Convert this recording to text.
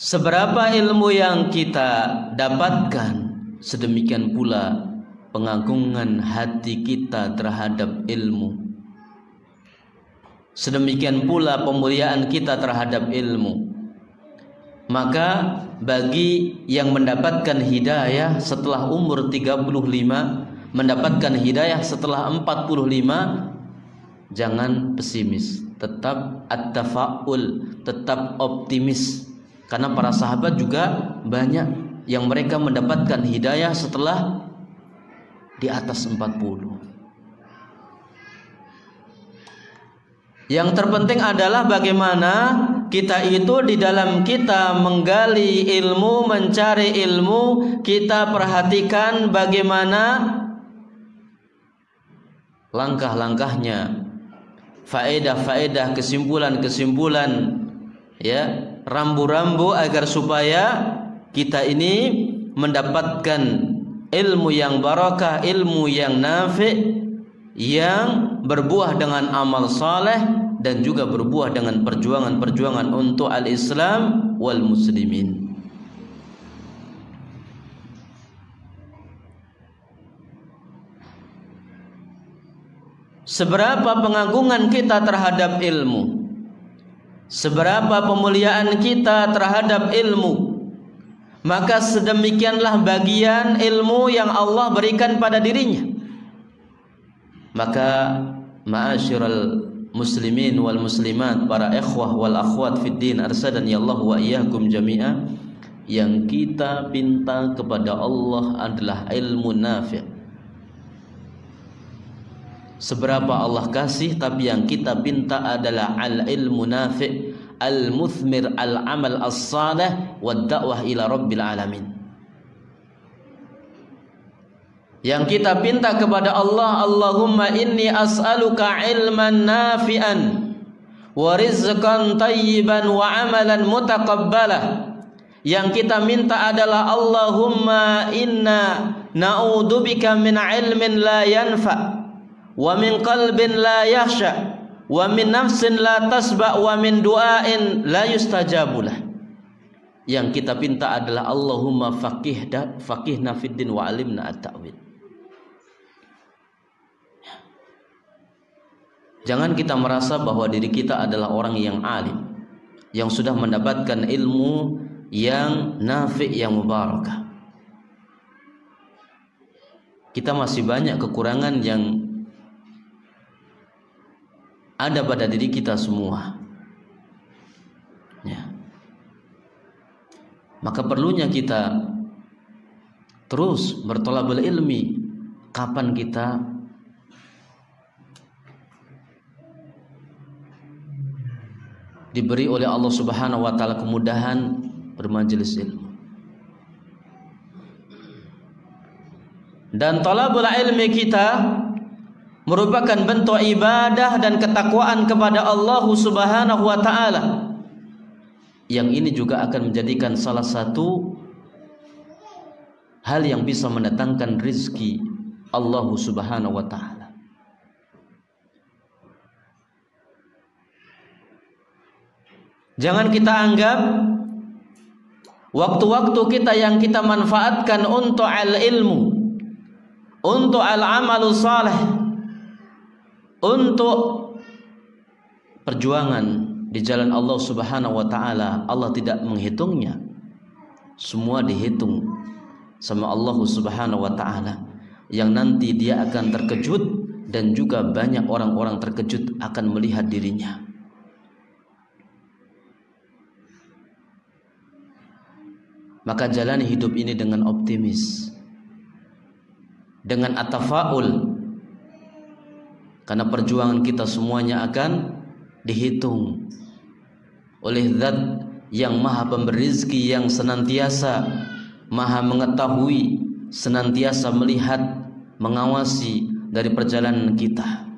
Seberapa ilmu yang kita dapatkan, sedemikian pula pengagungan hati kita terhadap ilmu. Sedemikian pula pemuliaan kita terhadap ilmu. Maka bagi yang mendapatkan hidayah setelah umur 35, mendapatkan hidayah setelah 45, jangan pesimis, tetap at-tafaul, tetap optimis karena para sahabat juga banyak yang mereka mendapatkan hidayah setelah di atas 40. Yang terpenting adalah bagaimana kita itu di dalam kita menggali ilmu, mencari ilmu, kita perhatikan bagaimana langkah-langkahnya, faedah-faedah, kesimpulan-kesimpulan, ya rambu-rambu agar supaya kita ini mendapatkan ilmu yang barakah, ilmu yang nafi yang berbuah dengan amal saleh dan juga berbuah dengan perjuangan-perjuangan untuk al-Islam wal muslimin. Seberapa pengagungan kita terhadap ilmu? Seberapa pemuliaan kita terhadap ilmu maka sedemikianlah bagian ilmu yang Allah berikan pada dirinya. Maka ma'asyiral muslimin wal muslimat para ikhwah wal akhwat fid din arsadani Allah wa iyyakum jami'a yang kita pinta kepada Allah adalah ilmu nafi' seberapa Allah kasih tapi yang kita pinta adalah al ilmu nafi al muthmir al amal as salih wa dakwah ila rabbil alamin. Yang kita pinta kepada Allah Allahumma inni as'aluka ilman nafi'an wa rizqan tayyiban wa amalan mutaqabbalah. Yang kita minta adalah Allahumma inna na'udzubika min ilmin la yanfa' wa min qalbin la yakhsha wa min nafsin la tasba wa min du'ain la yustajabulah yang kita pinta adalah Allahumma faqih da, faqihna fid din wa alimna at-ta'wil Jangan kita merasa bahwa diri kita adalah orang yang alim yang sudah mendapatkan ilmu yang nafi yang mubarakah. Kita masih banyak kekurangan yang ada pada diri kita semua. Ya. Maka perlunya kita terus bertolak ilmi kapan kita diberi oleh Allah Subhanahu wa taala kemudahan bermajelis ilmu. Dan talabul ilmi kita merupakan bentuk ibadah dan ketakwaan kepada Allah Subhanahu wa taala. Yang ini juga akan menjadikan salah satu hal yang bisa mendatangkan rizki Allah Subhanahu wa taala. Jangan kita anggap waktu-waktu kita yang kita manfaatkan untuk al-ilmu, untuk al-amalu saleh, untuk perjuangan di jalan Allah Subhanahu wa taala Allah tidak menghitungnya. Semua dihitung sama Allah Subhanahu wa taala. Yang nanti dia akan terkejut dan juga banyak orang-orang terkejut akan melihat dirinya. Maka jalani hidup ini dengan optimis. Dengan atafaul karena perjuangan kita semuanya akan dihitung oleh zat yang maha pemberi rezeki yang senantiasa maha mengetahui senantiasa melihat mengawasi dari perjalanan kita